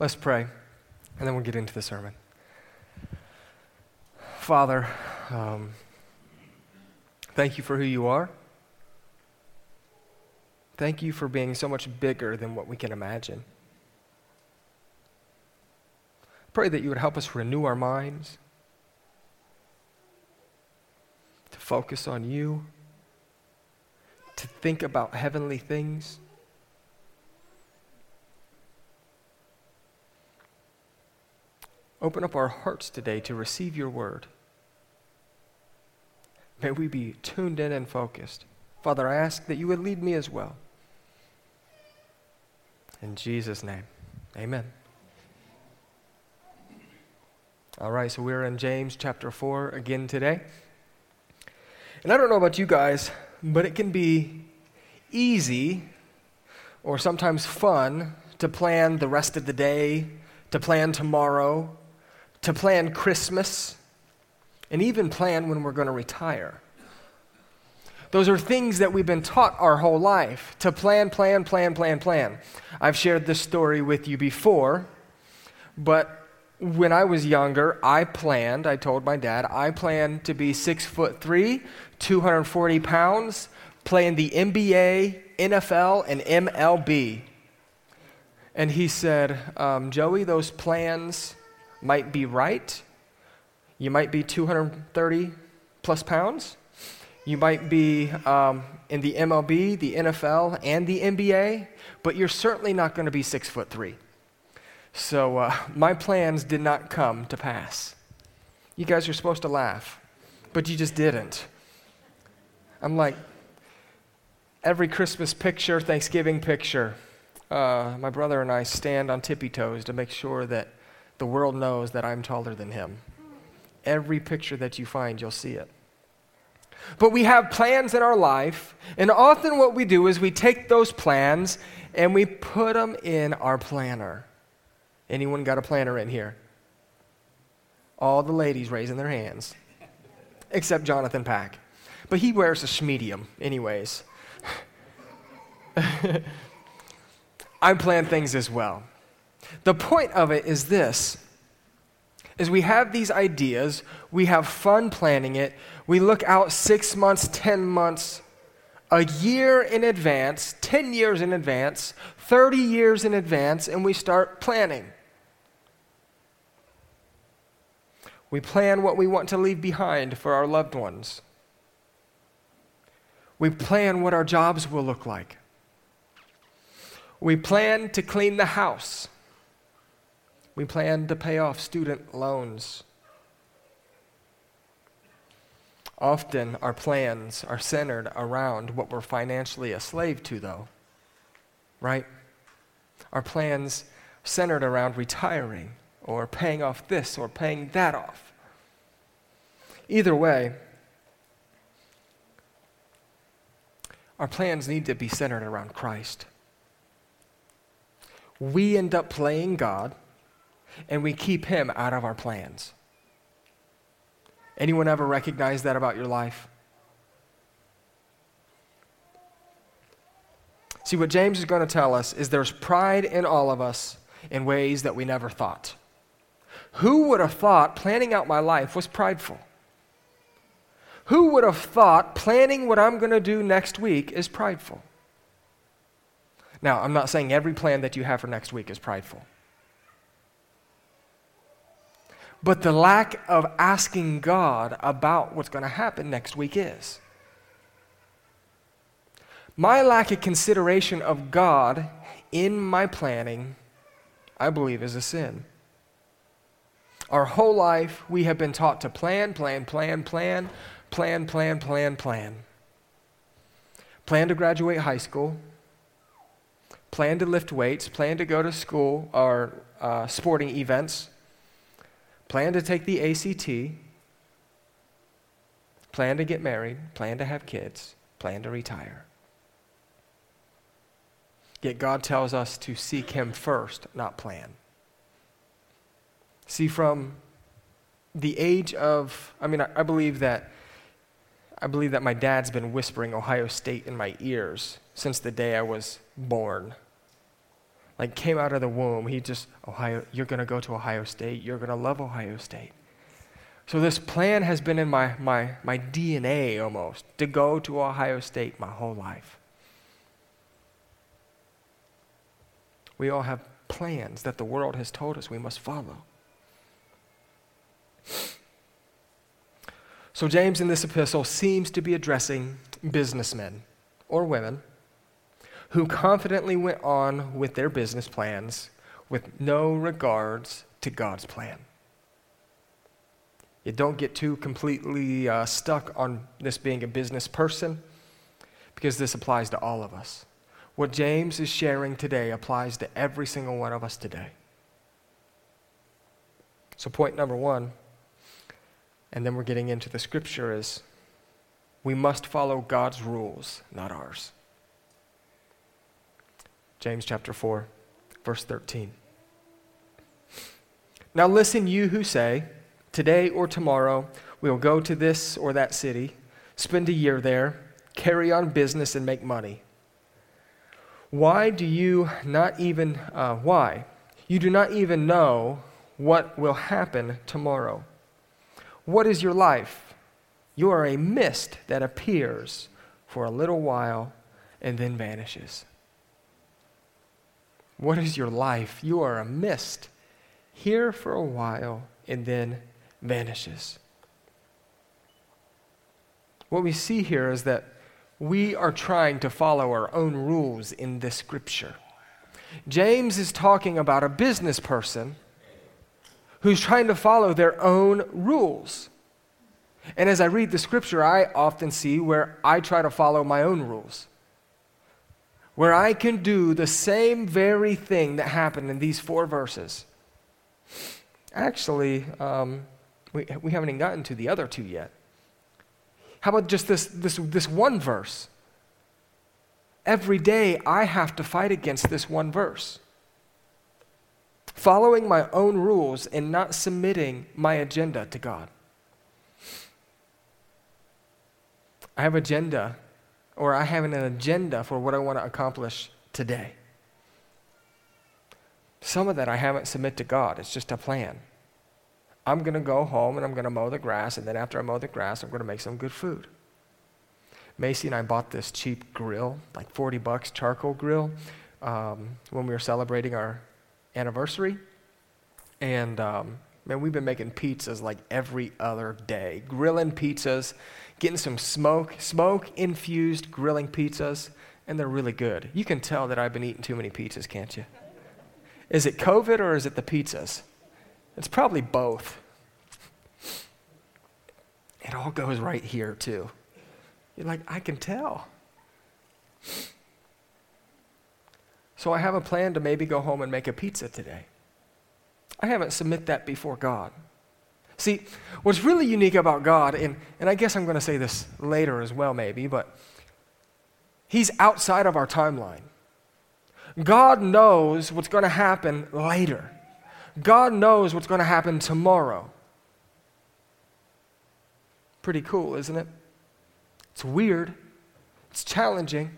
Let's pray, and then we'll get into the sermon. Father, um, thank you for who you are. Thank you for being so much bigger than what we can imagine. Pray that you would help us renew our minds, to focus on you, to think about heavenly things. Open up our hearts today to receive your word. May we be tuned in and focused. Father, I ask that you would lead me as well. In Jesus' name, amen. All right, so we're in James chapter 4 again today. And I don't know about you guys, but it can be easy or sometimes fun to plan the rest of the day, to plan tomorrow, to plan Christmas, and even plan when we're going to retire. Those are things that we've been taught our whole life to plan, plan, plan, plan, plan. I've shared this story with you before, but when I was younger, I planned, I told my dad, I planned to be six foot three, 240 pounds, playing the NBA, NFL, and MLB. And he said, um, Joey, those plans might be right. You might be 230 plus pounds. You might be um, in the MLB, the NFL, and the NBA, but you're certainly not going to be six foot three. So uh, my plans did not come to pass. You guys are supposed to laugh, but you just didn't. I'm like, every Christmas picture, Thanksgiving picture, uh, my brother and I stand on tippy toes to make sure that the world knows that I'm taller than him. Every picture that you find, you'll see it. But we have plans in our life, and often what we do is we take those plans and we put them in our planner. Anyone got a planner in here? All the ladies raising their hands, except Jonathan Pack. But he wears a medium, anyways. I plan things as well. The point of it is this is we have these ideas, we have fun planning it, we look out 6 months, 10 months, a year in advance, 10 years in advance, 30 years in advance and we start planning. We plan what we want to leave behind for our loved ones. We plan what our jobs will look like. We plan to clean the house. We plan to pay off student loans. Often our plans are centered around what we're financially a slave to, though. Right? Our plans centered around retiring or paying off this or paying that off. Either way, our plans need to be centered around Christ. We end up playing God and we keep him out of our plans. Anyone ever recognize that about your life? See, what James is going to tell us is there's pride in all of us in ways that we never thought. Who would have thought planning out my life was prideful? Who would have thought planning what I'm going to do next week is prideful? Now, I'm not saying every plan that you have for next week is prideful. But the lack of asking God about what's going to happen next week is. My lack of consideration of God in my planning, I believe, is a sin. Our whole life, we have been taught to plan, plan, plan, plan, plan, plan, plan, plan. Plan to graduate high school, plan to lift weights, plan to go to school or uh, sporting events, plan to take the ACT, plan to get married, plan to have kids, plan to retire. Yet God tells us to seek Him first, not plan. See, from the age of, I mean, I, I believe that. I believe that my dad's been whispering Ohio State in my ears since the day I was born. Like came out of the womb. He just, Ohio, you're going to go to Ohio State. You're going to love Ohio State. So this plan has been in my, my, my DNA almost to go to Ohio State my whole life. We all have plans that the world has told us we must follow. So, James in this epistle seems to be addressing businessmen or women who confidently went on with their business plans with no regards to God's plan. You don't get too completely uh, stuck on this being a business person because this applies to all of us. What James is sharing today applies to every single one of us today. So, point number one, and then we're getting into the scripture, is we must follow God's rules, not ours. James chapter 4, verse 13. Now listen, you who say, Today or tomorrow we will go to this or that city, spend a year there, carry on business, and make money. Why do you not even, uh, why? You do not even know what will happen tomorrow. What is your life? You are a mist that appears for a little while and then vanishes. What is your life? You are a mist, here for a while and then vanishes. What we see here is that we are trying to follow our own rules in this scripture. James is talking about a business person who's trying to follow their own rules. And as I read the scripture, I often see where I try to follow my own rules where I can do the same very thing that happened in these four verses. Actually, um, we, we haven't even gotten to the other two yet. How about just this, this, this one verse? Every day I have to fight against this one verse. Following my own rules and not submitting my agenda to God. I have agenda or I have an agenda for what I want to accomplish today. Some of that I haven't submit to God. It's just a plan. I'm going to go home and I'm going to mow the grass, and then after I mow the grass, I'm going to make some good food. Macy and I bought this cheap grill, like 40 bucks charcoal grill, um, when we were celebrating our anniversary. And um, man, we've been making pizzas like every other day, grilling pizzas getting some smoke, smoke infused grilling pizzas, and they're really good. You can tell that I've been eating too many pizzas, can't you? Is it COVID or is it the pizzas? It's probably both. It all goes right here, too. You're like, I can tell. So I have a plan to maybe go home and make a pizza today. I haven't submit that before God. See, what's really unique about God, and, and I guess I'm going to say this later as well, maybe, but He's outside of our timeline. God knows what's going to happen later. God knows what's going to happen tomorrow. Pretty cool, isn't it? It's weird, it's challenging.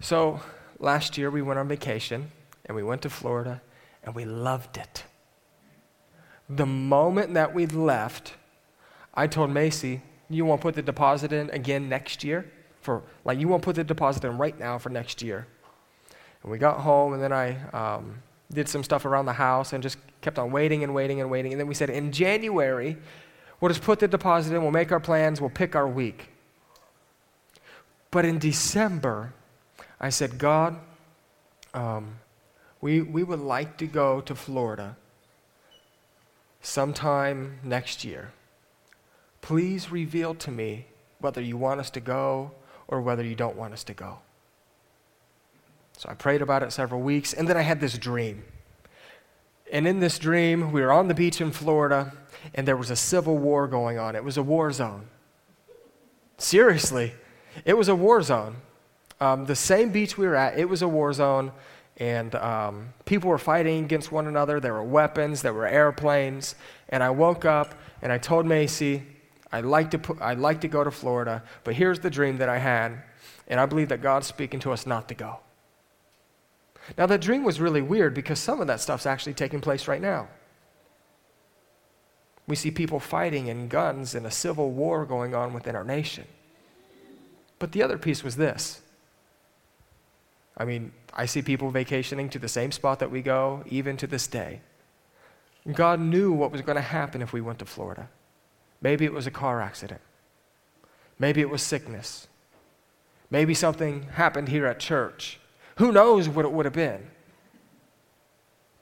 So, last year we went on vacation and we went to Florida and we loved it. The moment that we left, I told Macy, you won't put the deposit in again next year? For like you won't put the deposit in right now for next year. And we got home and then I um, did some stuff around the house and just kept on waiting and waiting and waiting. And then we said, in January, we'll just put the deposit in, we'll make our plans, we'll pick our week. But in December, I said, God, um, we, we would like to go to Florida sometime next year. Please reveal to me whether you want us to go or whether you don't want us to go. So I prayed about it several weeks, and then I had this dream. And in this dream, we were on the beach in Florida, and there was a civil war going on. It was a war zone. Seriously, it was a war zone. Um, the same beach we were at, it was a war zone and um, people were fighting against one another. There were weapons, there were airplanes, and I woke up and I told Macy, I'd like to, put, I'd like to go to Florida, but here's the dream that I had. And I believe that God's speaking to us not to go. Now, that dream was really weird because some of that stuff's actually taking place right now. We see people fighting and guns and a civil war going on within our nation. But the other piece was this. I mean, I see people vacationing to the same spot that we go, even to this day. God knew what was going to happen if we went to Florida. Maybe it was a car accident. Maybe it was sickness. Maybe something happened here at church. Who knows what it would have been?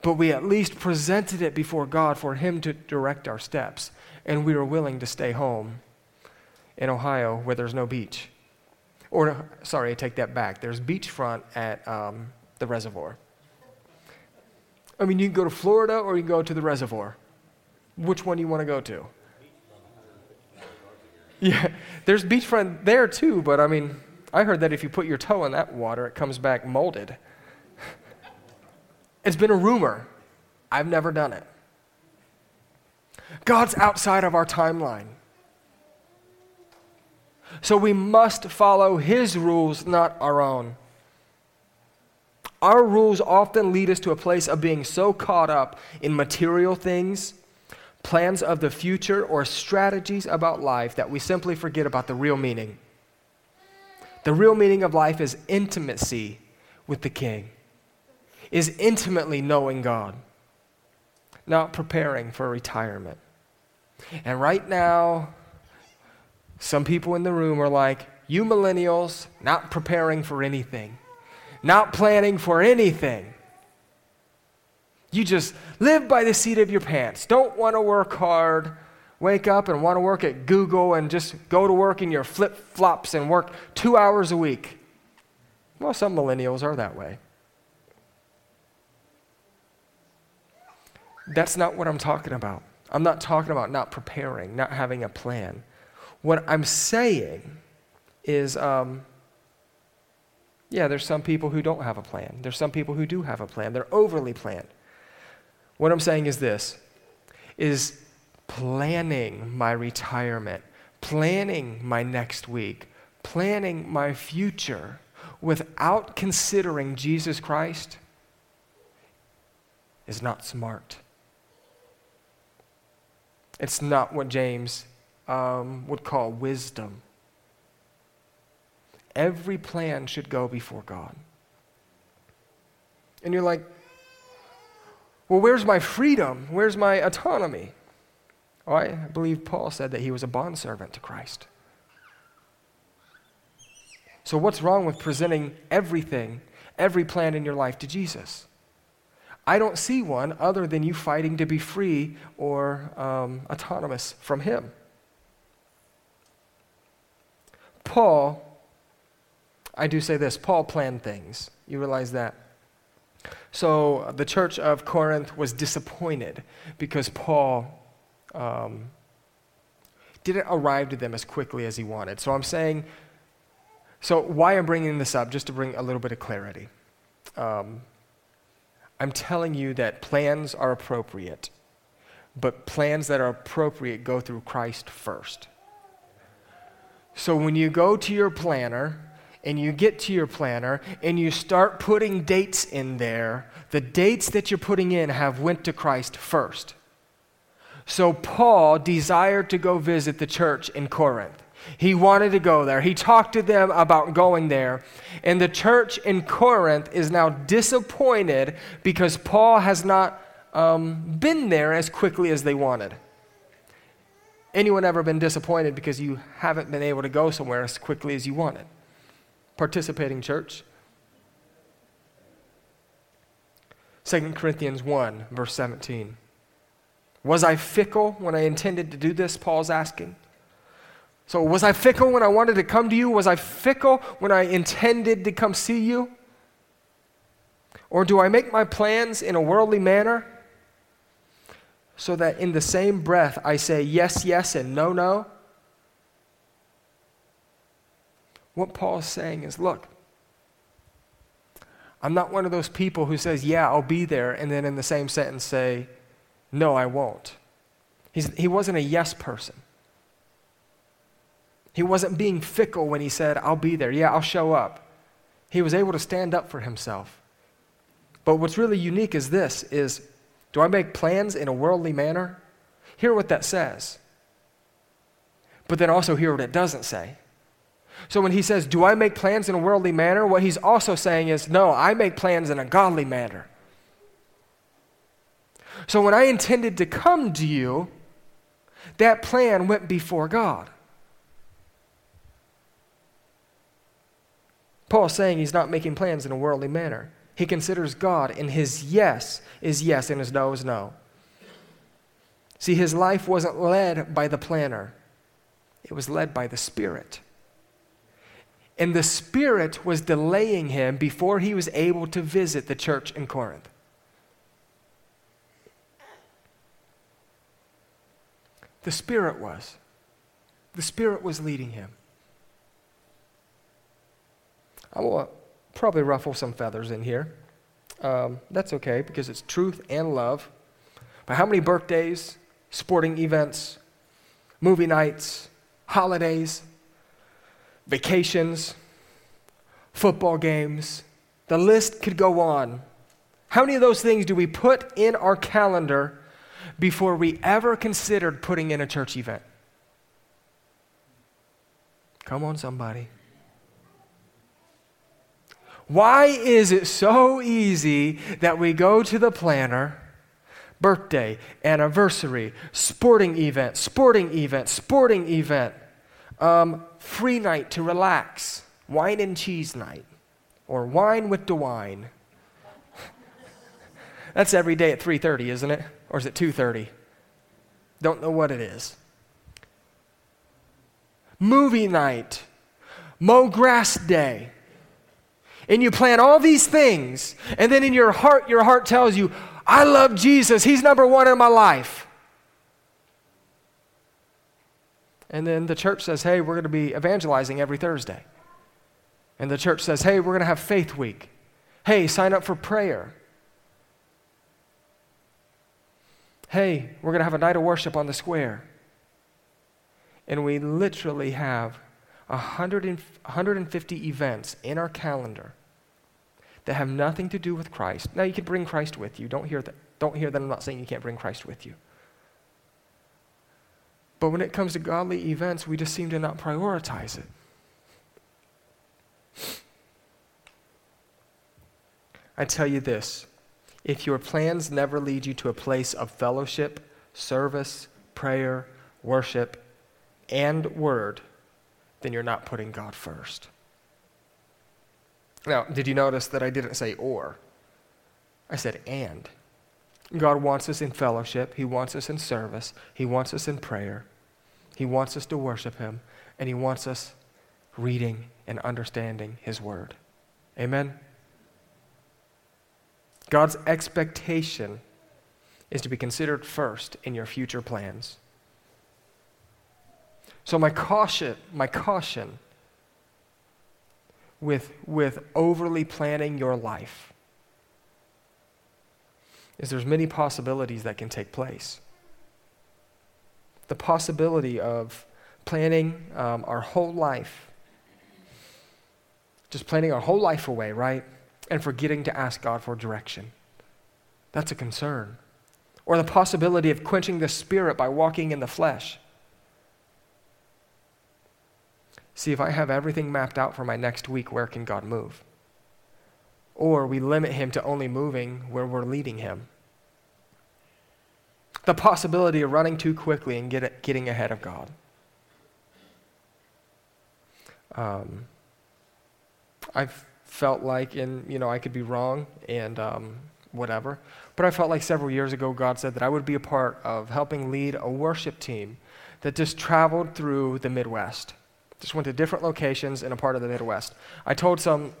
But we at least presented it before God for Him to direct our steps. And we were willing to stay home in Ohio where there's no beach. Or, sorry, I take that back. There's beachfront at um, the reservoir. I mean, you can go to Florida or you can go to the reservoir. Which one do you want to go to? Yeah, there's beachfront there too, but I mean, I heard that if you put your toe in that water, it comes back molded. It's been a rumor. I've never done it. God's outside of our timeline. So we must follow His rules, not our own. Our rules often lead us to a place of being so caught up in material things, plans of the future, or strategies about life that we simply forget about the real meaning. The real meaning of life is intimacy with the King, is intimately knowing God, not preparing for retirement. And right now, some people in the room are like, you millennials, not preparing for anything, not planning for anything. You just live by the seat of your pants. Don't want to work hard wake up and want to work at Google and just go to work in your flip flops and work two hours a week. Well, some millennials are that way. That's not what I'm talking about. I'm not talking about not preparing, not having a plan. What I'm saying is, um, yeah, there's some people who don't have a plan. There's some people who do have a plan. They're overly planned. What I'm saying is this is planning my retirement, planning my next week, planning my future without considering Jesus Christ is not smart. It's not what James um, would call wisdom. Every plan should go before God. And you're like, well, where's my freedom? Where's my autonomy? Oh, I believe Paul said that he was a bondservant to Christ. So, what's wrong with presenting everything, every plan in your life to Jesus? I don't see one other than you fighting to be free or um, autonomous from Him. Paul, I do say this Paul planned things. You realize that? So the church of Corinth was disappointed because Paul um, didn't arrive to them as quickly as he wanted. So I'm saying, so why I'm bringing this up, just to bring a little bit of clarity. Um, I'm telling you that plans are appropriate, but plans that are appropriate go through Christ first. So when you go to your planner and you get to your planner and you start putting dates in there, the dates that you're putting in have went to Christ first. So Paul desired to go visit the church in Corinth. He wanted to go there. He talked to them about going there. And the church in Corinth is now disappointed because Paul has not um, been there as quickly as they wanted. Anyone ever been disappointed because you haven't been able to go somewhere as quickly as you wanted? Participating church? 2 Corinthians 1, verse 17. Was I fickle when I intended to do this? Paul's asking. So, was I fickle when I wanted to come to you? Was I fickle when I intended to come see you? Or do I make my plans in a worldly manner so that in the same breath I say yes, yes, and no, no? What Paul's saying is look, I'm not one of those people who says, yeah, I'll be there, and then in the same sentence say, no, I won't. He's, he wasn't a yes person. He wasn't being fickle when he said, I'll be there. Yeah, I'll show up. He was able to stand up for himself. But what's really unique is this is do I make plans in a worldly manner? Hear what that says. But then also hear what it doesn't say. So when he says, Do I make plans in a worldly manner? What he's also saying is, No, I make plans in a godly manner. So when I intended to come to you, that plan went before God. Paul's saying he's not making plans in a worldly manner. He considers God, and his yes is yes, and his no is no. See, his life wasn't led by the planner, it was led by the Spirit. And the Spirit was delaying him before he was able to visit the church in Corinth. The Spirit was. The Spirit was leading him. I will probably ruffle some feathers in here. Um, that's okay because it's truth and love. But how many birthdays, sporting events, movie nights, holidays, vacations, football games, the list could go on. How many of those things do we put in our calendar before we ever considered putting in a church event? Come on, somebody. Why is it so easy that we go to the planner, birthday, anniversary, sporting event, sporting event, sporting event, um, free night to relax, wine and cheese night, or wine with the wine. That's every day at 3:30, isn't it? Or is it 2:30? Don't know what it is. Movie night, mow grass day and you plan all these things, and then in your heart, your heart tells you, I love Jesus. He's number one in my life. And then the church says, hey, we're going to be evangelizing every Thursday. And the church says, hey, we're going to have faith week. Hey, sign up for prayer. Hey, we're going to have a night of worship on the square. And we literally have 150 events in our calendar that have nothing to do with Christ. Now, you can bring Christ with you. Don't hear that. Don't hear that I'm not saying you can't bring Christ with you. But when it comes to godly events, we just seem to not prioritize it. I tell you this if your plans never lead you to a place of fellowship, service, prayer, worship, and word, then you're not putting God first. Now, did you notice that I didn't say or? I said and. God wants us in fellowship, He wants us in service, He wants us in prayer, He wants us to worship Him, and He wants us reading and understanding His Word. Amen? God's expectation is to be considered first in your future plans. So my caution, my caution with, with overly planning your life is there's many possibilities that can take place. The possibility of planning um, our whole life, just planning our whole life away, right? And forgetting to ask God for direction. That's a concern. Or the possibility of quenching the spirit by walking in the flesh. See, if I have everything mapped out for my next week, where can God move? Or we limit him to only moving where we're leading him. The possibility of running too quickly and get, getting ahead of God. Um, I've felt like, and you know, I could be wrong and um, whatever, but I felt like several years ago God said that I would be a part of helping lead a worship team that just traveled through the Midwest. Just went to different locations in a part of the Midwest. I told some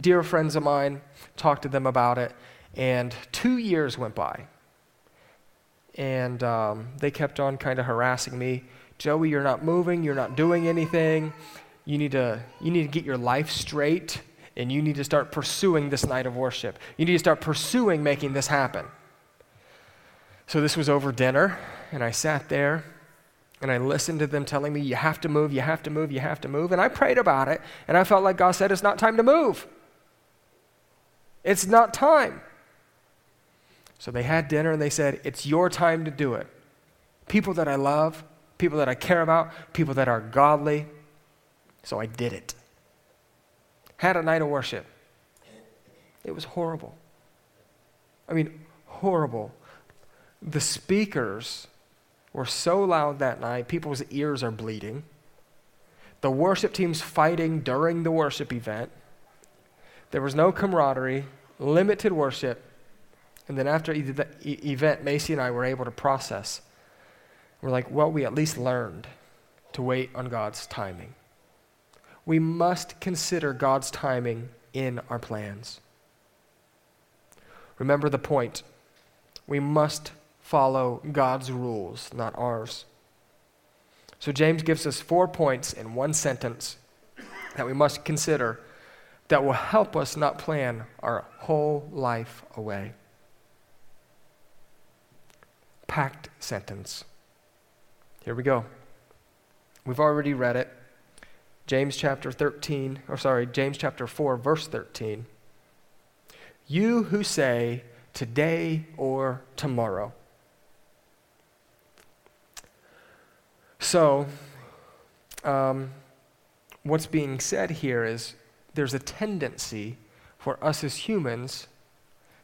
dear friends of mine, talked to them about it, and two years went by. And um, they kept on kind of harassing me. Joey, you're not moving, you're not doing anything. You need, to, you need to get your life straight, and you need to start pursuing this night of worship. You need to start pursuing making this happen. So this was over dinner, and I sat there And I listened to them telling me, you have to move, you have to move, you have to move. And I prayed about it, and I felt like God said, it's not time to move. It's not time. So they had dinner and they said, It's your time to do it. People that I love, people that I care about, people that are godly. So I did it. Had a night of worship. It was horrible. I mean, horrible. The speakers were so loud that night, people's ears are bleeding. The worship team's fighting during the worship event. There was no camaraderie, limited worship. And then after the event, Macy and I were able to process. We're like, well, we at least learned to wait on God's timing. We must consider God's timing in our plans. Remember the point. We must follow God's rules, not ours. So James gives us four points in one sentence that we must consider that will help us not plan our whole life away. Packed sentence. Here we go. We've already read it. James chapter 13, or sorry, James chapter 4, verse 13. You who say, today or tomorrow. So, um, what's being said here is there's a tendency for us as humans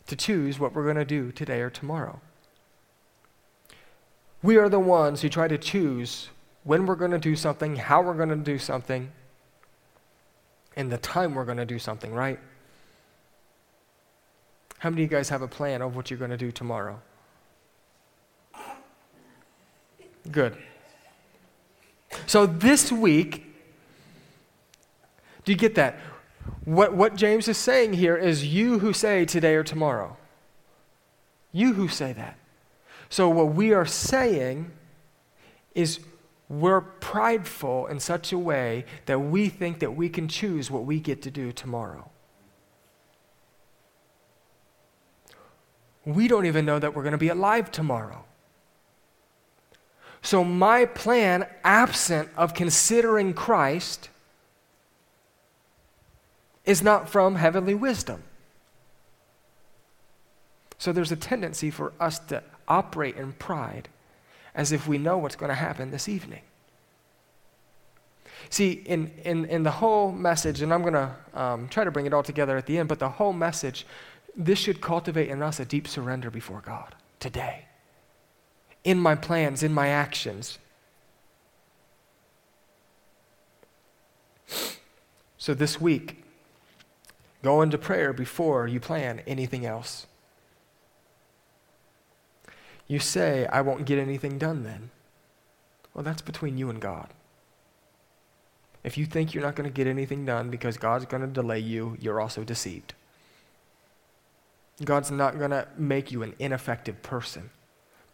to choose what we're going to do today or tomorrow. We are the ones who try to choose when we're going to do something, how we're going to do something, and the time we're going to do something, right? How many of you guys have a plan of what you're going to do tomorrow? Good. So this week, do you get that? What, what James is saying here is you who say today or tomorrow. You who say that. So what we are saying is we're prideful in such a way that we think that we can choose what we get to do tomorrow. We don't even know that we're going to be alive tomorrow. So, my plan, absent of considering Christ, is not from heavenly wisdom. So, there's a tendency for us to operate in pride as if we know what's going to happen this evening. See, in, in, in the whole message, and I'm going to um, try to bring it all together at the end, but the whole message, this should cultivate in us a deep surrender before God today in my plans, in my actions. So this week, go into prayer before you plan anything else. You say, I won't get anything done then. Well, that's between you and God. If you think you're not going to get anything done because God's going to delay you, you're also deceived. God's not going to make you an ineffective person.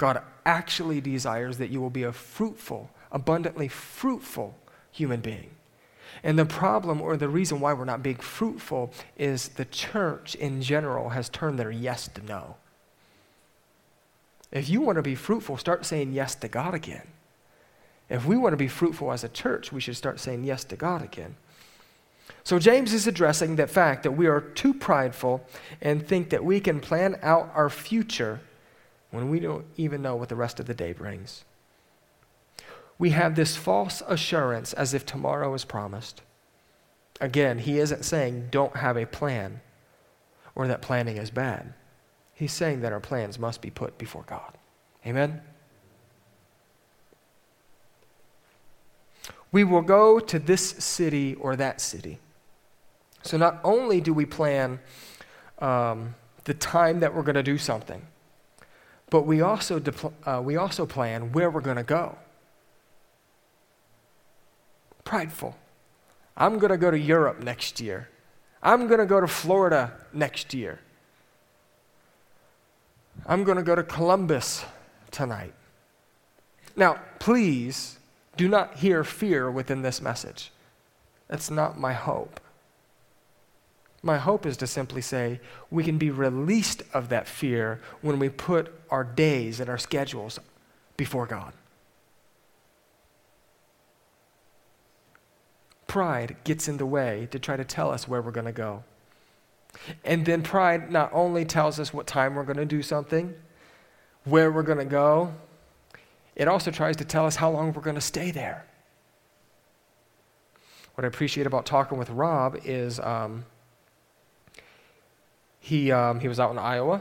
God actually desires that you will be a fruitful, abundantly fruitful human being. And the problem or the reason why we're not being fruitful is the church in general has turned their yes to no. If you want to be fruitful, start saying yes to God again. If we want to be fruitful as a church, we should start saying yes to God again. So, James is addressing the fact that we are too prideful and think that we can plan out our future when we don't even know what the rest of the day brings. We have this false assurance as if tomorrow is promised. Again, he isn't saying don't have a plan or that planning is bad. He's saying that our plans must be put before God. Amen? We will go to this city or that city. So not only do we plan um, the time that we're going to do something, but we also, uh, we also plan where we're going to go. Prideful. I'm going to go to Europe next year. I'm going to go to Florida next year. I'm going to go to Columbus tonight. Now, please do not hear fear within this message. That's not my hope. My hope is to simply say we can be released of that fear when we put our days and our schedules before God. pride gets in the way to try to tell us where we're going to go. And then pride not only tells us what time we're going to do something, where we're going to go, it also tries to tell us how long we're going to stay there. What I appreciate about talking with Rob is um, he, um, he was out in Iowa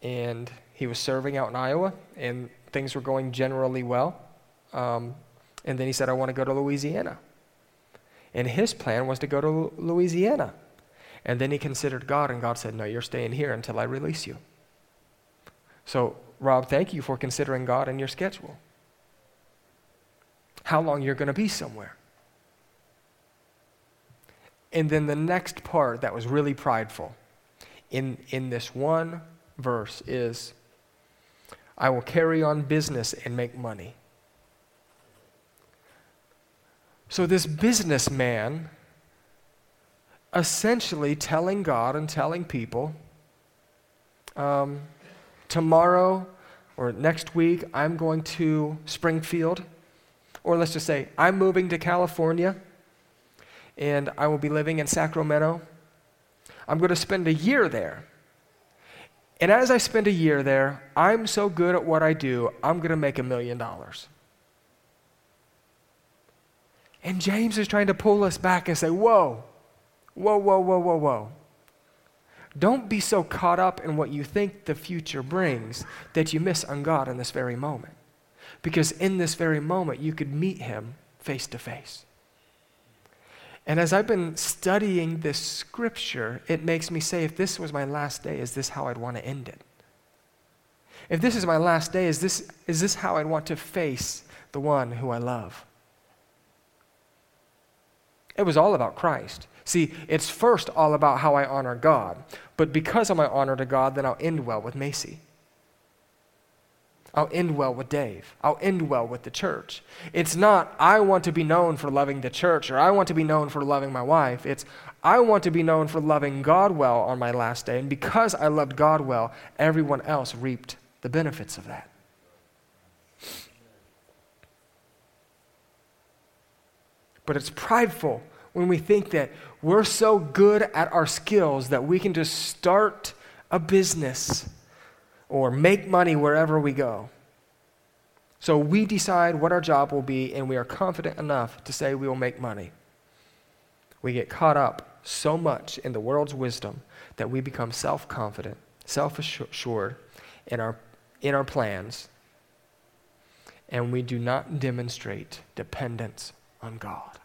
and he was serving out in Iowa, and things were going generally well. Um, and then he said, I want to go to Louisiana. And his plan was to go to Louisiana. And then he considered God, and God said, No, you're staying here until I release you. So, Rob, thank you for considering God in your schedule. How long you're going to be somewhere. And then the next part that was really prideful in, in this one verse is I will carry on business and make money. So, this businessman essentially telling God and telling people, um, tomorrow or next week, I'm going to Springfield, or let's just say, I'm moving to California and I will be living in Sacramento. I'm going to spend a year there. And as I spend a year there, I'm so good at what I do, I'm going to make a million dollars. And James is trying to pull us back and say, Whoa, whoa, whoa, whoa, whoa, whoa. Don't be so caught up in what you think the future brings that you miss on God in this very moment. Because in this very moment, you could meet Him face to face. And as I've been studying this scripture, it makes me say, if this was my last day, is this how I'd want to end it? If this is my last day, is this, is this how I'd want to face the one who I love? It was all about Christ. See, it's first all about how I honor God. But because of my honor to God, then I'll end well with Macy. I'll end well with Dave. I'll end well with the church. It's not, I want to be known for loving the church or I want to be known for loving my wife. It's, I want to be known for loving God well on my last day. And because I loved God well, everyone else reaped the benefits of that. But it's prideful when we think that we're so good at our skills that we can just start a business or make money wherever we go. So we decide what our job will be, and we are confident enough to say we will make money. We get caught up so much in the world's wisdom that we become self confident, self assured in our, in our plans, and we do not demonstrate dependence on God.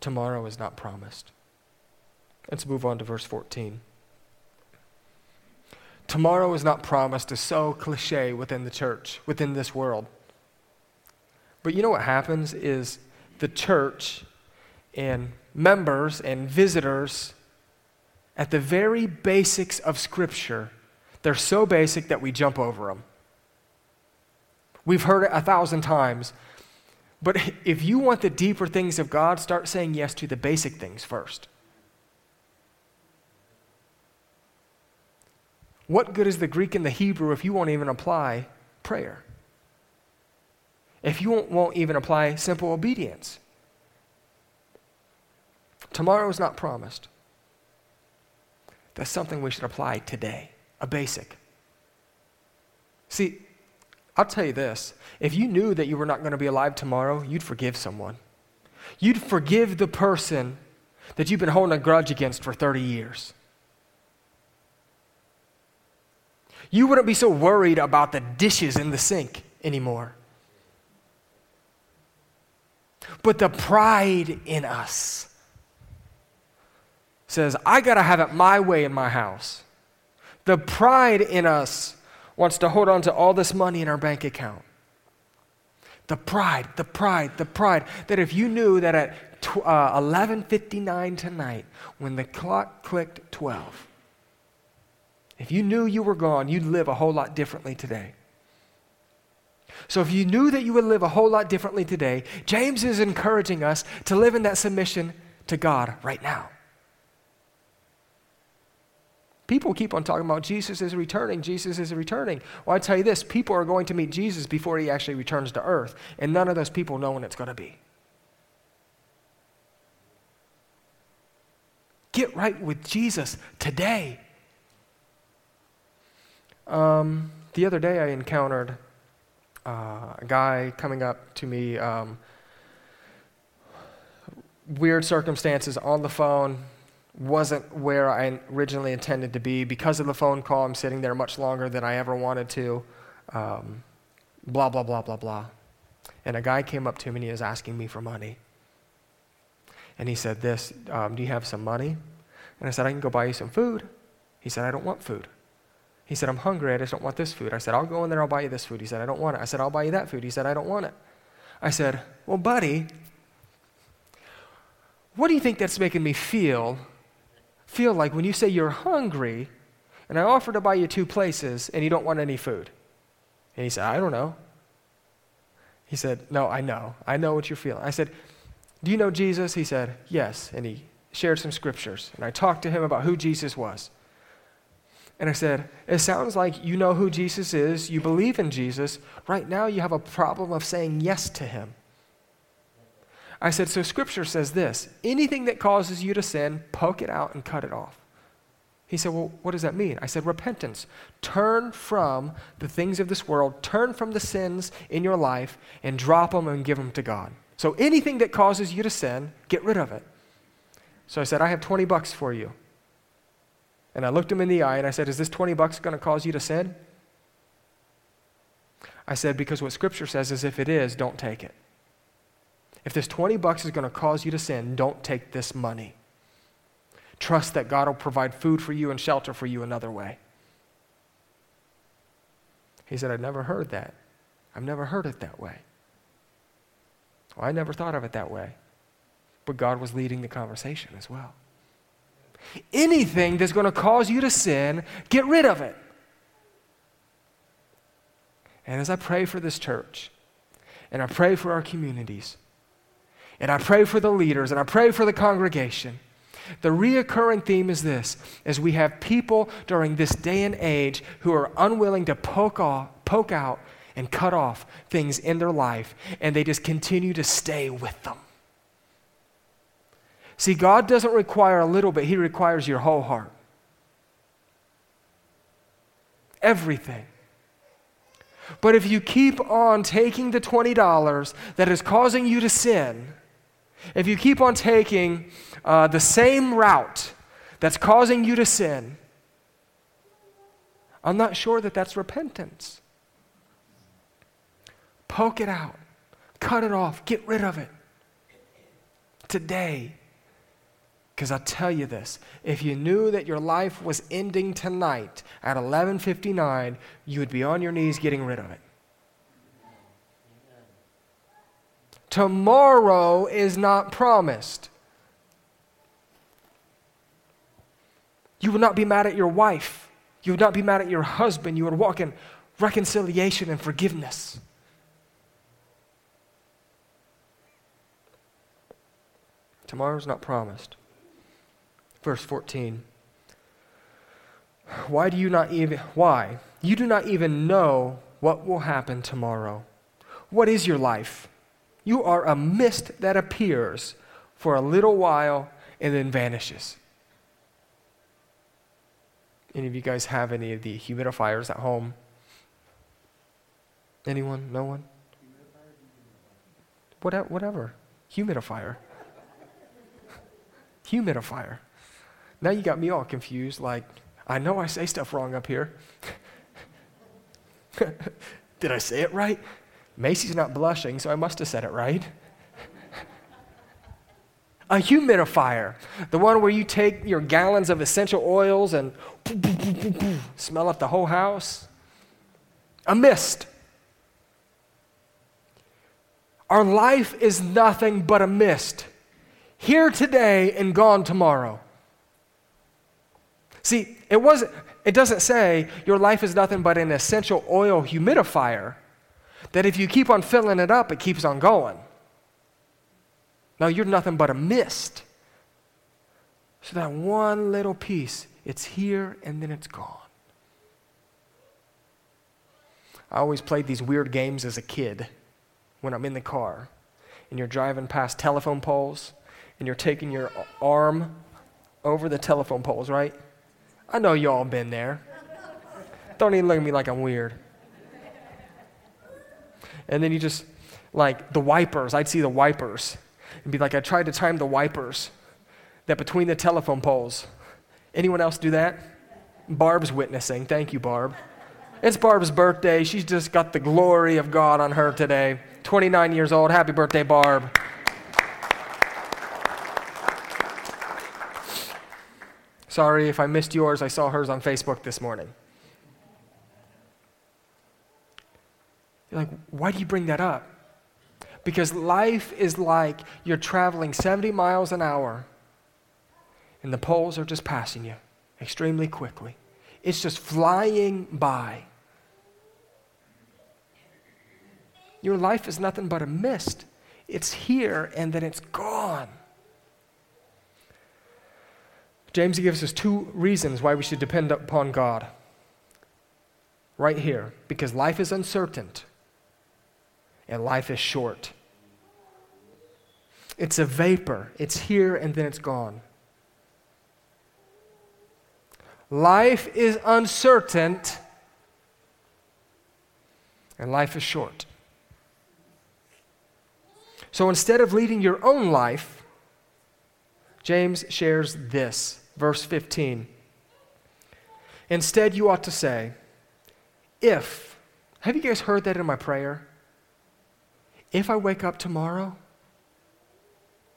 Tomorrow is not promised. Let's move on to verse 14. Tomorrow is not promised is so cliche within the church, within this world. But you know what happens is the church and members and visitors at the very basics of Scripture, they're so basic that we jump over them. We've heard it a thousand times. But if you want the deeper things of God, start saying yes to the basic things first. What good is the Greek and the Hebrew if you won't even apply prayer? If you won't, won't even apply simple obedience? Tomorrow is not promised. That's something we should apply today, a basic. See, I'll tell you this if you knew that you were not going to be alive tomorrow, you'd forgive someone. You'd forgive the person that you've been holding a grudge against for 30 years. You wouldn't be so worried about the dishes in the sink anymore. But the pride in us says, I got to have it my way in my house. The pride in us wants to hold on to all this money in our bank account. The pride, the pride, the pride that if you knew that at uh, 11:59 tonight when the clock clicked 12 if you knew you were gone, you'd live a whole lot differently today. So, if you knew that you would live a whole lot differently today, James is encouraging us to live in that submission to God right now. People keep on talking about Jesus is returning, Jesus is returning. Well, I tell you this people are going to meet Jesus before he actually returns to earth, and none of those people know when it's going to be. Get right with Jesus today. Um, the other day, I encountered uh, a guy coming up to me, um, weird circumstances on the phone, wasn't where I originally intended to be. Because of the phone call, I'm sitting there much longer than I ever wanted to. Um, blah, blah, blah, blah, blah. And a guy came up to me and he was asking me for money. And he said, This, um, do you have some money? And I said, I can go buy you some food. He said, I don't want food. He said, I'm hungry. I just don't want this food. I said, I'll go in there. I'll buy you this food. He said, I don't want it. I said, I'll buy you that food. He said, I don't want it. I said, Well, buddy, what do you think that's making me feel feel like when you say you're hungry and I offer to buy you two places and you don't want any food? And he said, I don't know. He said, No, I know. I know what you're feeling. I said, Do you know Jesus? He said, Yes. And he shared some scriptures. And I talked to him about who Jesus was. And I said, It sounds like you know who Jesus is, you believe in Jesus. Right now, you have a problem of saying yes to him. I said, So scripture says this anything that causes you to sin, poke it out and cut it off. He said, Well, what does that mean? I said, Repentance. Turn from the things of this world, turn from the sins in your life, and drop them and give them to God. So anything that causes you to sin, get rid of it. So I said, I have 20 bucks for you. And I looked him in the eye and I said, Is this 20 bucks going to cause you to sin? I said, Because what Scripture says is if it is, don't take it. If this 20 bucks is going to cause you to sin, don't take this money. Trust that God will provide food for you and shelter for you another way. He said, I've never heard that. I've never heard it that way. Well, I never thought of it that way. But God was leading the conversation as well. Anything that's going to cause you to sin, get rid of it. And as I pray for this church, and I pray for our communities, and I pray for the leaders and I pray for the congregation. The reoccurring theme is this as we have people during this day and age who are unwilling to poke off, poke out and cut off things in their life, and they just continue to stay with them. See, God doesn't require a little bit, He requires your whole heart. Everything. But if you keep on taking the $20 that is causing you to sin, if you keep on taking uh, the same route that's causing you to sin, I'm not sure that that's repentance. Poke it out, cut it off, get rid of it today. Because I'll tell you this if you knew that your life was ending tonight at 11:59, you would be on your knees getting rid of it. Tomorrow is not promised. You would not be mad at your wife. You would not be mad at your husband. You would walk in reconciliation and forgiveness. Tomorrow is not promised. Verse 14. Why do you not even why? You do not even know what will happen tomorrow. What is your life? You are a mist that appears for a little while and then vanishes. Any of you guys have any of the humidifiers at home? Anyone? No one? Whatever. whatever. Humidifier. Humidifier. Now you got me all confused. Like, I know I say stuff wrong up here. Did I say it right? Macy's not blushing, so I must have said it right. a humidifier, the one where you take your gallons of essential oils and smell up the whole house. A mist. Our life is nothing but a mist. Here today and gone tomorrow. See, it wasn't it doesn't say your life is nothing but an essential oil humidifier that if you keep on filling it up, it keeps on going. No, you're nothing but a mist. So that one little piece it's here and then it's gone. I always played these weird games as a kid when I'm in the car and you're driving past telephone poles and you're taking your arm over the telephone poles, right? I know you all been there. Don't even look at me like I'm weird. And then you just, like, the wipers, I'd see the wipers and be like, I tried to time the wipers that between the telephone poles. Anyone else do that? Barb's witnessing. Thank you, Barb. It's Barb's birthday. She's just got the glory of God on her today. 29 years old. Happy birthday, Barb. Sorry if I missed yours. I saw hers on Facebook this morning. You're like, why do you bring that up? Because life is like you're traveling 70 miles an hour and the poles are just passing you extremely quickly. It's just flying by. Your life is nothing but a mist. It's here and then it's gone. James gives us two reasons why we should depend upon God. Right here, because life is uncertain and life is short. It's a vapor, it's here and then it's gone. Life is uncertain and life is short. So instead of leading your own life, James shares this, verse 15. Instead, you ought to say, if, have you guys heard that in my prayer? If I wake up tomorrow,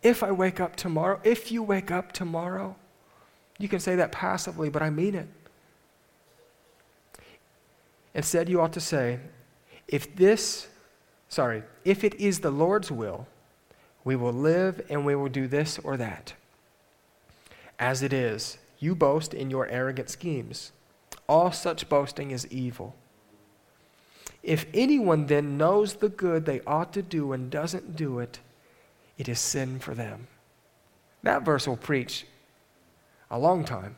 if I wake up tomorrow, if you wake up tomorrow, you can say that passively, but I mean it. Instead, you ought to say, if this sorry, if it is the Lord's will, we will live and we will do this or that. As it is, you boast in your arrogant schemes. All such boasting is evil. If anyone then knows the good they ought to do and doesn't do it, it is sin for them. That verse will preach a long time.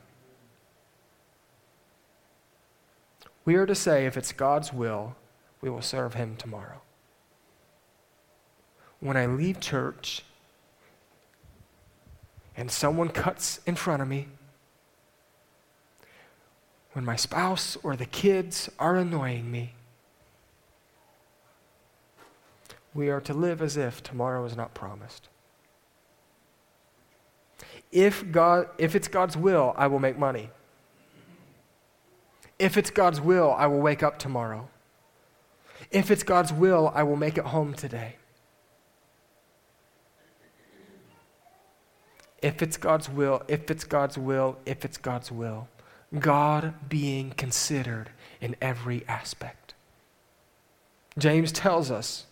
We are to say, if it's God's will, we will serve him tomorrow when I leave church and someone cuts in front of me, when my spouse or the kids are annoying me, we are to live as if tomorrow is not promised. If, God, if it's God's will, I will make money. If it's God's will, I will wake up tomorrow. If it's God's will, I will make it home today. If it's God's will, if it's God's will, if it's God's will. God being considered in every aspect. James tells us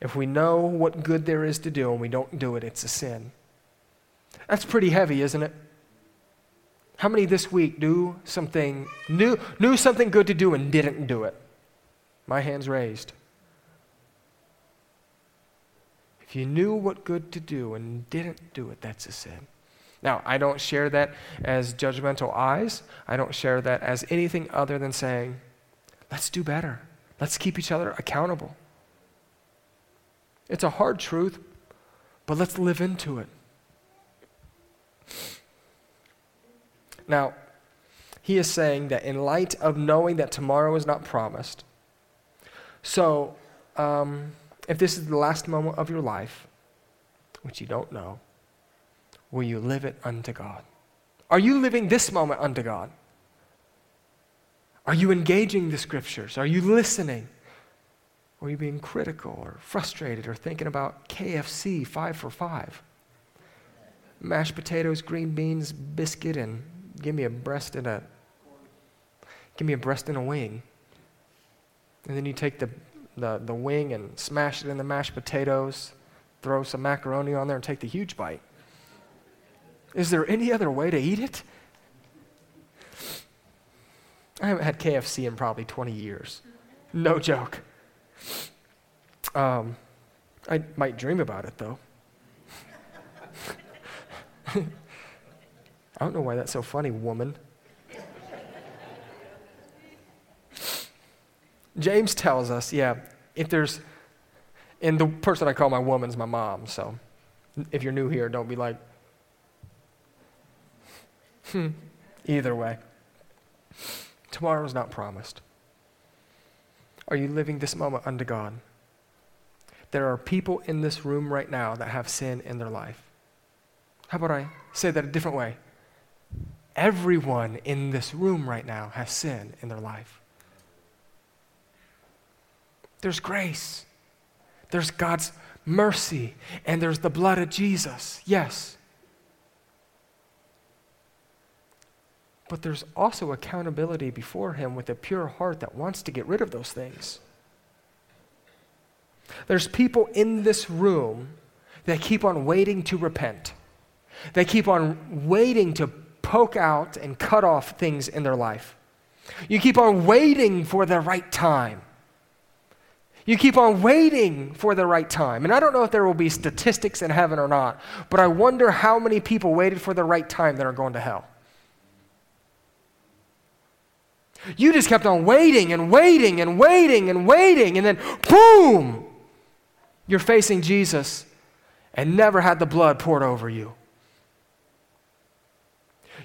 if we know what good there is to do and we don't do it, it's a sin. That's pretty heavy, isn't it? How many this week do something knew, knew something good to do and didn't do it? My hand's raised. If you knew what good to do and didn't do it, that's a sin. Now, I don't share that as judgmental eyes. I don't share that as anything other than saying, let's do better. Let's keep each other accountable. It's a hard truth, but let's live into it. Now, he is saying that in light of knowing that tomorrow is not promised, so um, if this is the last moment of your life, which you don't know, will you live it unto God? Are you living this moment unto God? Are you engaging the scriptures? Are you listening? Or are you being critical or frustrated or thinking about KFC five for five? Mashed potatoes, green beans, biscuit, and give me a breast and a give me a breast and a wing. And then you take the the, the wing and smash it in the mashed potatoes, throw some macaroni on there, and take the huge bite. Is there any other way to eat it? I haven't had KFC in probably 20 years. No joke. Um, I might dream about it though. I don't know why that's so funny, woman. James tells us, yeah, if there's, and the person I call my woman is my mom, so if you're new here, don't be like, hmm, either way. Tomorrow's not promised. Are you living this moment unto God? There are people in this room right now that have sin in their life. How about I say that a different way? Everyone in this room right now has sin in their life. There's grace, there's God's mercy, and there's the blood of Jesus. Yes. But there's also accountability before Him with a pure heart that wants to get rid of those things. There's people in this room that keep on waiting to repent. They keep on waiting to poke out and cut off things in their life. You keep on waiting for the right time. You keep on waiting for the right time. And I don't know if there will be statistics in heaven or not, but I wonder how many people waited for the right time that are going to hell. You just kept on waiting and waiting and waiting and waiting, and then boom, you're facing Jesus and never had the blood poured over you.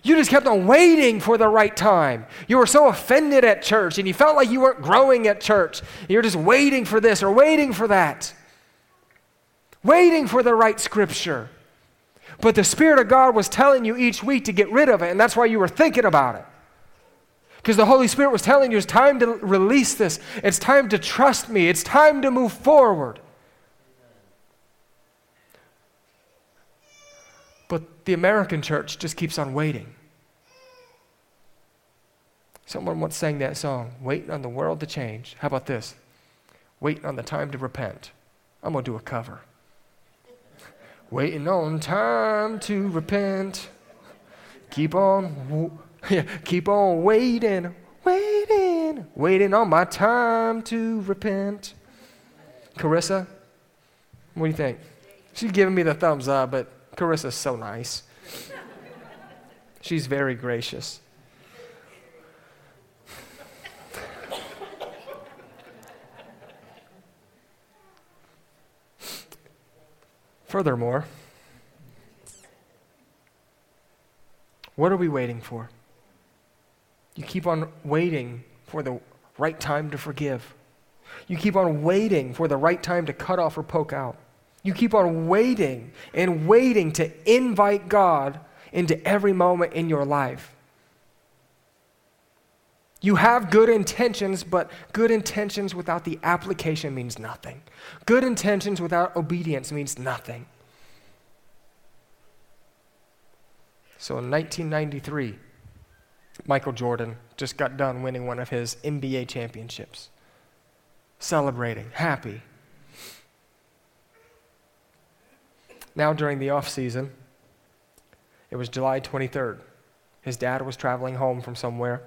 You just kept on waiting for the right time. You were so offended at church and you felt like you weren't growing at church. You're just waiting for this or waiting for that, waiting for the right scripture. But the Spirit of God was telling you each week to get rid of it, and that's why you were thinking about it. Because the Holy Spirit was telling you it's time to release this, it's time to trust me, it's time to move forward. But the American church just keeps on waiting. Someone once sang that song, Waiting on the World to Change. How about this? Waiting on the time to repent. I'm going to do a cover. Waiting on time to repent. Keep on, yeah, keep on waiting, waiting, waiting on my time to repent. Carissa, what do you think? She's giving me the thumbs up, but Carissa's so nice. She's very gracious. Furthermore, what are we waiting for? You keep on waiting for the right time to forgive. You keep on waiting for the right time to cut off or poke out. You keep on waiting and waiting to invite God into every moment in your life. You have good intentions, but good intentions without the application means nothing. Good intentions without obedience means nothing. So in 1993, Michael Jordan just got done winning one of his NBA championships, celebrating, happy. Now, during the off season, it was July 23rd. His dad was traveling home from somewhere.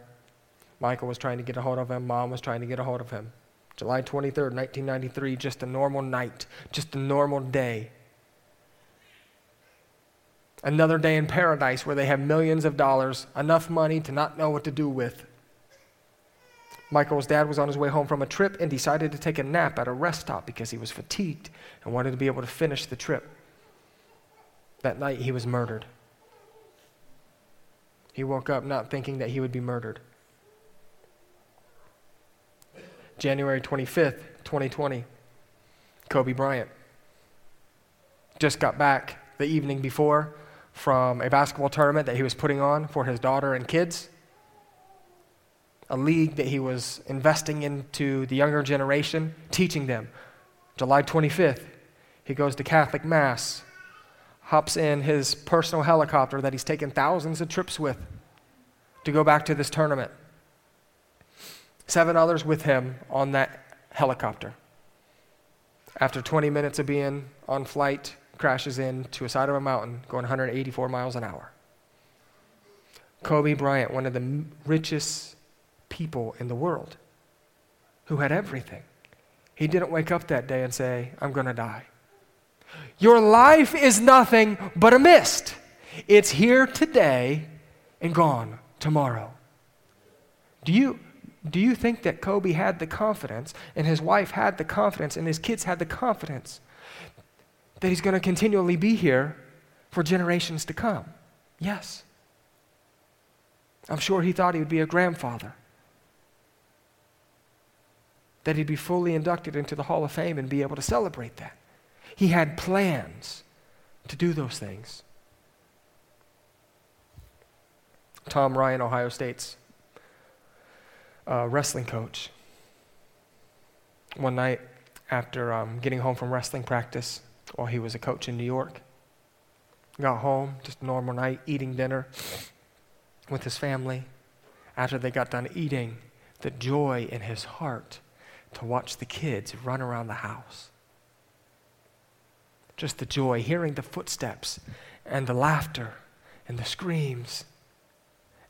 Michael was trying to get a hold of him. Mom was trying to get a hold of him. July 23rd, 1993, just a normal night, just a normal day. Another day in paradise where they have millions of dollars, enough money to not know what to do with. Michael's dad was on his way home from a trip and decided to take a nap at a rest stop because he was fatigued and wanted to be able to finish the trip. That night, he was murdered. He woke up not thinking that he would be murdered. January 25th, 2020, Kobe Bryant just got back the evening before from a basketball tournament that he was putting on for his daughter and kids, a league that he was investing into the younger generation, teaching them. July 25th, he goes to Catholic Mass hops in his personal helicopter that he's taken thousands of trips with to go back to this tournament. Seven others with him on that helicopter. After 20 minutes of being on flight, crashes into a side of a mountain going 184 miles an hour. Kobe Bryant, one of the richest people in the world, who had everything. He didn't wake up that day and say, I'm going to die. Your life is nothing but a mist. It's here today and gone tomorrow. Do you, do you think that Kobe had the confidence, and his wife had the confidence, and his kids had the confidence that he's going to continually be here for generations to come? Yes. I'm sure he thought he would be a grandfather, that he'd be fully inducted into the Hall of Fame and be able to celebrate that. He had plans to do those things. Tom Ryan, Ohio State's uh, wrestling coach. One night after um, getting home from wrestling practice while he was a coach in New York, got home, just a normal night, eating dinner with his family. After they got done eating, the joy in his heart to watch the kids run around the house. Just the joy, hearing the footsteps and the laughter and the screams.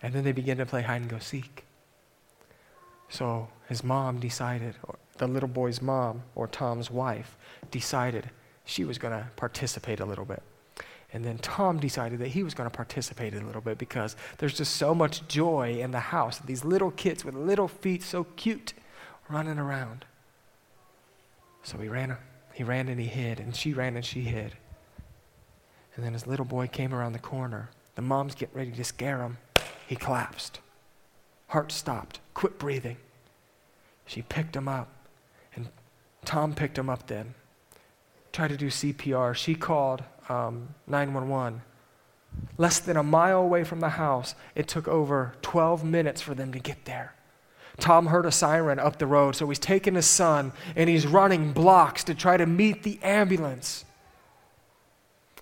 And then they begin to play hide and go seek. So his mom decided, or the little boy's mom, or Tom's wife, decided she was going to participate a little bit. And then Tom decided that he was going to participate a little bit because there's just so much joy in the house. These little kids with little feet, so cute, running around. So he ran, he ran and he hid, and she ran and she hid. And then his little boy came around the corner. The mom's getting ready to scare him. He collapsed. Heart stopped, quit breathing. She picked him up, and Tom picked him up then. Tried to do CPR. She called um, 911. Less than a mile away from the house, it took over 12 minutes for them to get there. Tom heard a siren up the road, so he's taking his son and he's running blocks to try to meet the ambulance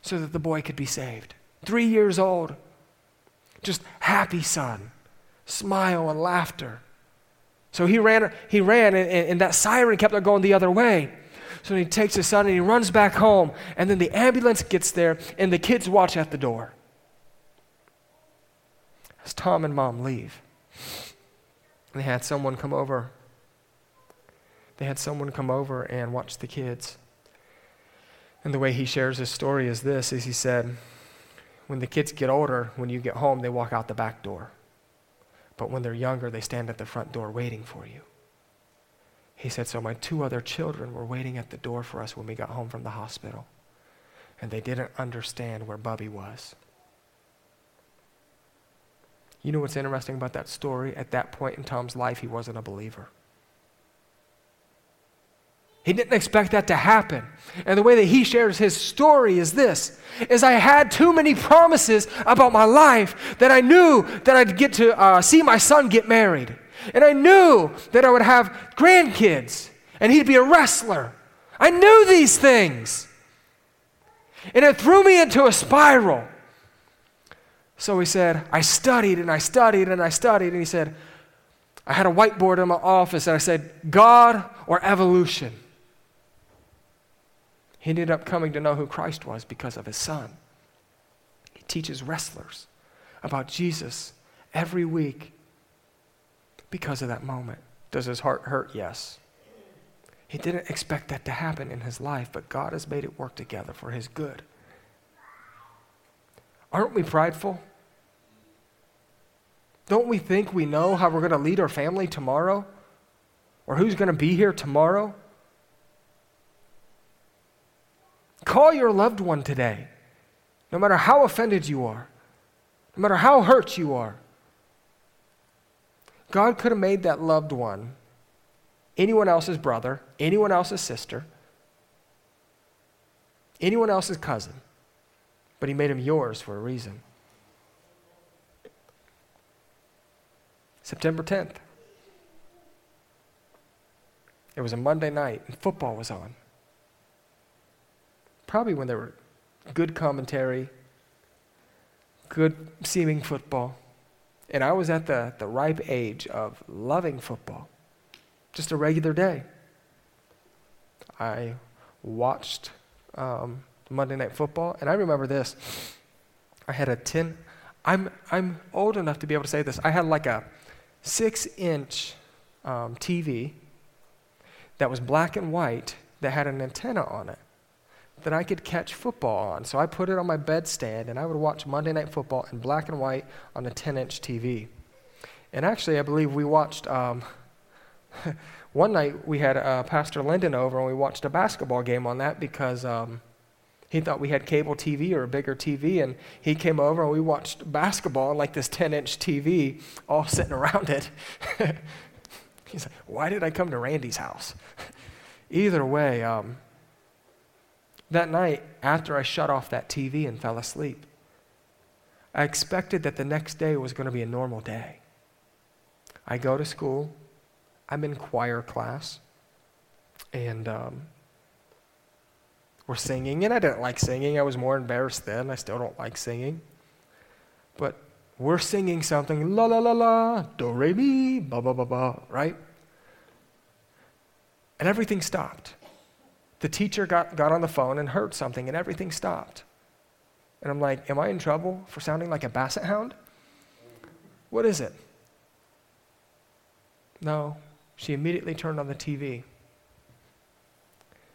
so that the boy could be saved. Three years old, just happy son smile and laughter. So he ran, he ran and, and that siren kept on going the other way. So he takes his son and he runs back home. And then the ambulance gets there and the kids watch at the door. As Tom and mom leave, they had someone come over. They had someone come over and watch the kids. And the way he shares his story is this is he said, when the kids get older, when you get home, they walk out the back door. But when they're younger, they stand at the front door waiting for you. He said, So my two other children were waiting at the door for us when we got home from the hospital. And they didn't understand where Bubby was. You know what's interesting about that story? At that point in Tom's life, he wasn't a believer. He didn't expect that to happen. And the way that he shares his story is this is I had too many promises about my life that I knew that I'd get to uh, see my son get married. And I knew that I would have grandkids and he'd be a wrestler. I knew these things. And it threw me into a spiral. So he said, I studied and I studied and I studied. And he said, I had a whiteboard in my office and I said, God or evolution. He ended up coming to know who Christ was because of his son. He teaches wrestlers about Jesus every week because of that moment. Does his heart hurt? Yes. He didn't expect that to happen in his life, but God has made it work together for his good. Aren't we prideful? Don't we think we know how we're going to lead our family tomorrow? Or who's going to be here tomorrow? Call your loved one today, no matter how offended you are, no matter how hurt you are. God could have made that loved one anyone else's brother, anyone else's sister, anyone else's cousin, but He made him yours for a reason. September 10th. It was a Monday night, and football was on probably when there were good commentary, good seeming football. And I was at the, the ripe age of loving football. Just a regular day. I watched um, Monday Night Football, and I remember this. I had a 10, I'm, I'm old enough to be able to say this. I had like a six inch um, TV that was black and white that had an antenna on it that I could catch football on. So I put it on my bedstand and I would watch Monday Night Football in black and white on a 10 inch TV. And actually, I believe we watched, um, one night we had uh, Pastor Linden over and we watched a basketball game on that because um, he thought we had cable TV or a bigger TV. And he came over and we watched basketball on like this 10 inch TV, all sitting around it. He's like, why did I come to Randy's house? Either way, um, that night, after I shut off that TV and fell asleep, I expected that the next day was going to be a normal day. I go to school, I'm in choir class, and um, we're singing, and I didn't like singing. I was more embarrassed then. I still don't like singing. But we're singing something, la la la la, do re mi, ba ba ba ba, right? And everything stopped the teacher got, got on the phone and heard something, and everything stopped. And I'm like, Am I in trouble for sounding like a basset hound? What is it? No. She immediately turned on the TV.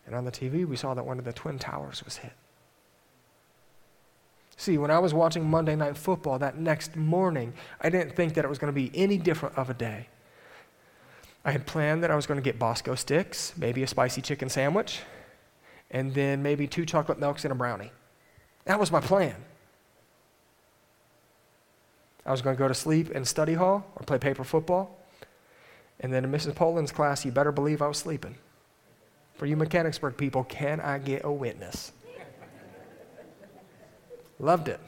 And on the TV, we saw that one of the Twin Towers was hit. See, when I was watching Monday Night Football that next morning, I didn't think that it was going to be any different of a day. I had planned that I was going to get Bosco sticks, maybe a spicy chicken sandwich, and then maybe two chocolate milks and a brownie. That was my plan. I was going to go to sleep in study hall or play paper football. And then in Mrs. Poland's class, you better believe I was sleeping. For you Mechanicsburg people, can I get a witness? Loved it.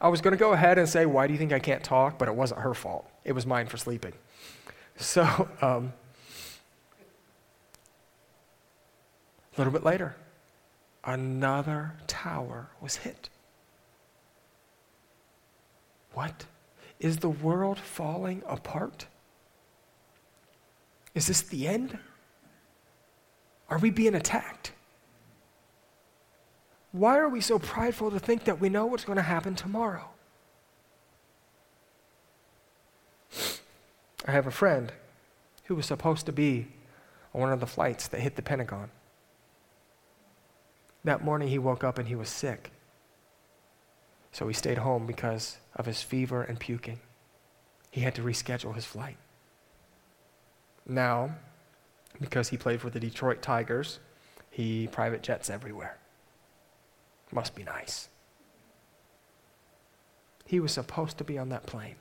I was going to go ahead and say, Why do you think I can't talk? But it wasn't her fault. It was mine for sleeping. So, um, a little bit later, another tower was hit. What? Is the world falling apart? Is this the end? Are we being attacked? Why are we so prideful to think that we know what's going to happen tomorrow? I have a friend who was supposed to be on one of the flights that hit the Pentagon. That morning he woke up and he was sick. So he stayed home because of his fever and puking. He had to reschedule his flight. Now, because he played for the Detroit Tigers, he private jets everywhere. Must be nice. He was supposed to be on that plane.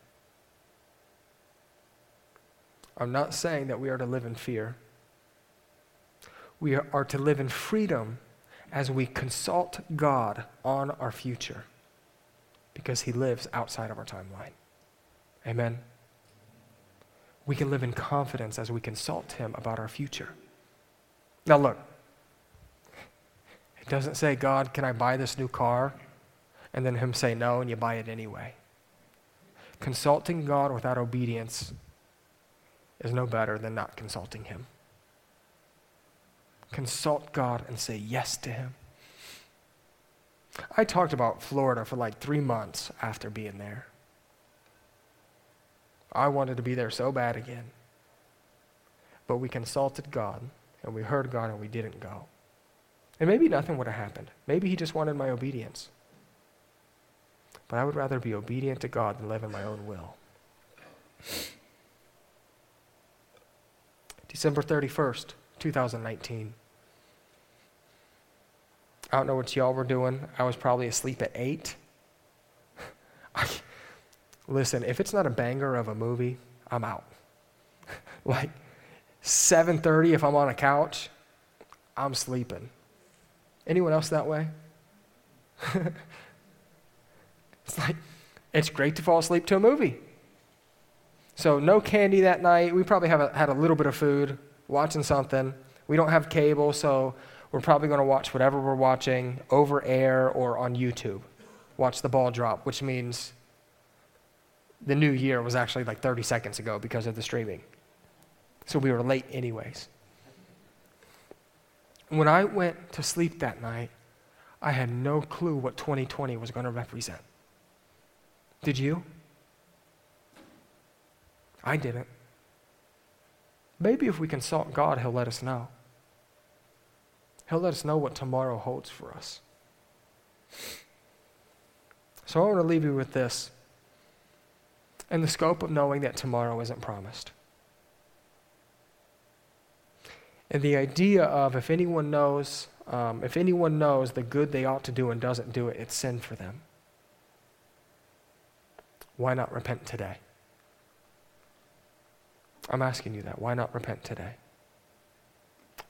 I'm not saying that we are to live in fear. We are to live in freedom as we consult God on our future because He lives outside of our timeline. Amen. We can live in confidence as we consult Him about our future. Now, look, it doesn't say, God, can I buy this new car? And then him say no, and you buy it anyway. Consulting God without obedience is no better than not consulting him. Consult God and say yes to him. I talked about Florida for like three months after being there. I wanted to be there so bad again. But we consulted God, and we heard God, and we didn't go. And maybe nothing would have happened. Maybe he just wanted my obedience. But I would rather be obedient to God than live in my own will. December 31st, 2019. I don't know what y'all were doing. I was probably asleep at 8. I, listen, if it's not a banger of a movie, I'm out. like 7:30 if I'm on a couch, I'm sleeping. Anyone else that way? it's like, it's great to fall asleep to a movie. So, no candy that night. We probably have a, had a little bit of food, watching something. We don't have cable, so we're probably going to watch whatever we're watching over air or on YouTube. Watch the ball drop, which means the new year was actually like 30 seconds ago because of the streaming. So we were late, anyways. When I went to sleep that night, I had no clue what 2020 was going to represent. Did you? I didn't. Maybe if we consult God, He'll let us know. He'll let us know what tomorrow holds for us. So I want to leave you with this in the scope of knowing that tomorrow isn't promised. And the idea of if anyone knows, um, if anyone knows the good they ought to do and doesn't do it, it's sin for them. Why not repent today? I'm asking you that. Why not repent today?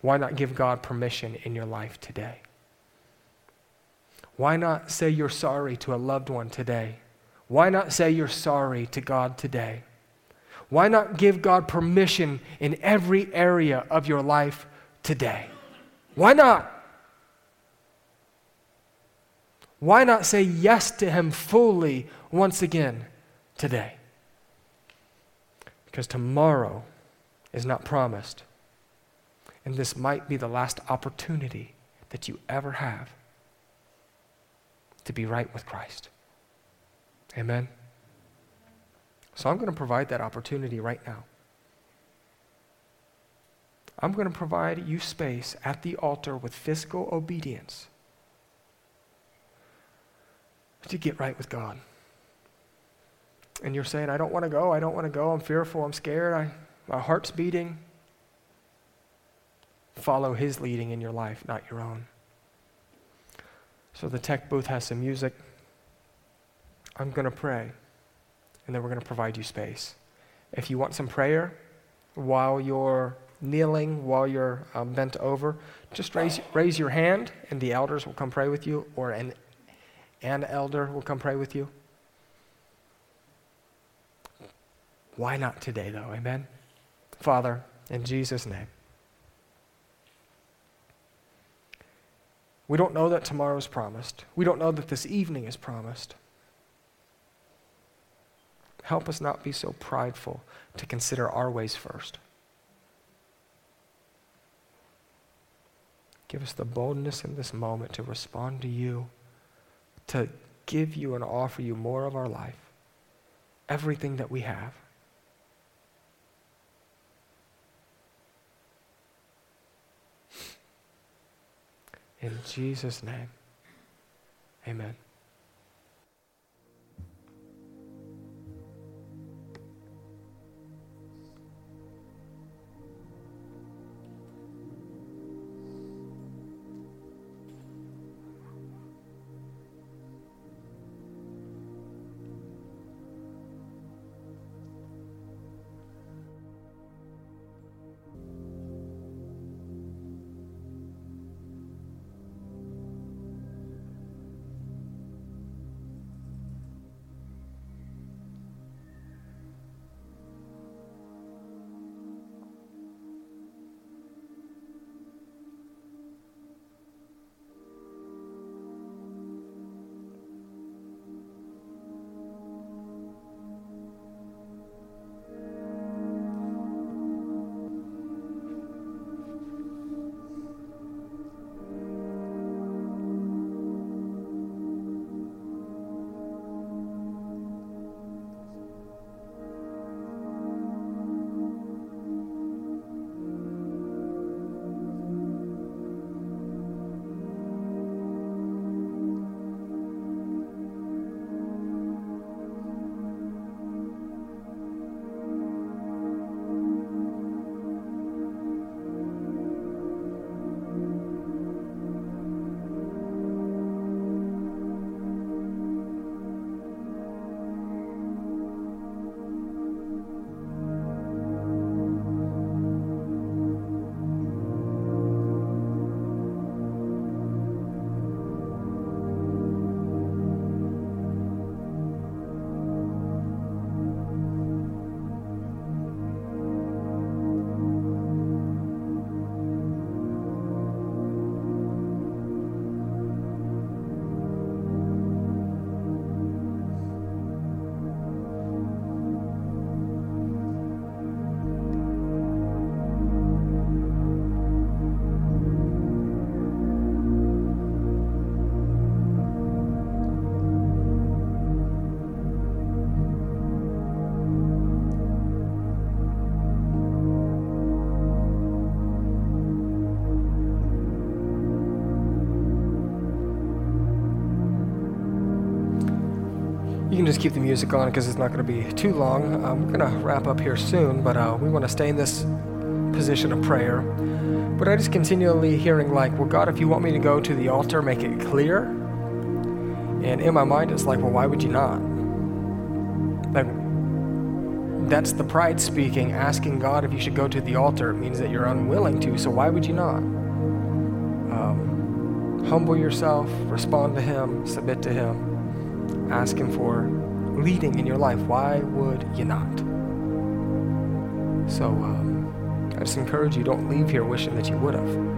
Why not give God permission in your life today? Why not say you're sorry to a loved one today? Why not say you're sorry to God today? Why not give God permission in every area of your life today? Why not? Why not say yes to Him fully once again today? Because tomorrow is not promised. And this might be the last opportunity that you ever have to be right with Christ. Amen. So I'm going to provide that opportunity right now. I'm going to provide you space at the altar with physical obedience to get right with God. And you're saying, I don't want to go, I don't want to go, I'm fearful, I'm scared, I, my heart's beating. Follow His leading in your life, not your own. So the tech booth has some music. I'm going to pray, and then we're going to provide you space. If you want some prayer while you're kneeling, while you're um, bent over, just raise, raise your hand, and the elders will come pray with you, or an, an elder will come pray with you. Why not today, though? Amen? Father, in Jesus' name. We don't know that tomorrow is promised. We don't know that this evening is promised. Help us not be so prideful to consider our ways first. Give us the boldness in this moment to respond to you, to give you and offer you more of our life, everything that we have. In Jesus' name, amen. Can just keep the music on because it's not going to be too long. Um, we're going to wrap up here soon, but uh, we want to stay in this position of prayer. But I just continually hearing, like, well, God, if you want me to go to the altar, make it clear. And in my mind, it's like, well, why would you not? Like, that's the pride speaking, asking God if you should go to the altar. It means that you're unwilling to, so why would you not? Um, humble yourself, respond to Him, submit to Him, ask Him for leading in your life. Why would you not? So um, I just encourage you don't leave here wishing that you would have.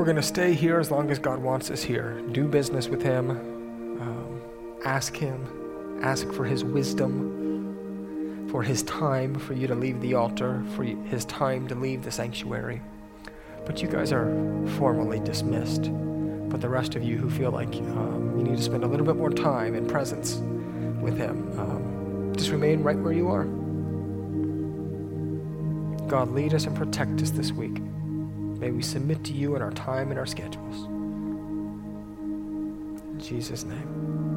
We're going to stay here as long as God wants us here. Do business with Him. Um, ask Him. Ask for His wisdom, for His time for you to leave the altar, for His time to leave the sanctuary. But you guys are formally dismissed. But the rest of you who feel like um, you need to spend a little bit more time in presence with Him, um, just remain right where you are. God, lead us and protect us this week. May we submit to you in our time and our schedules. In Jesus' name.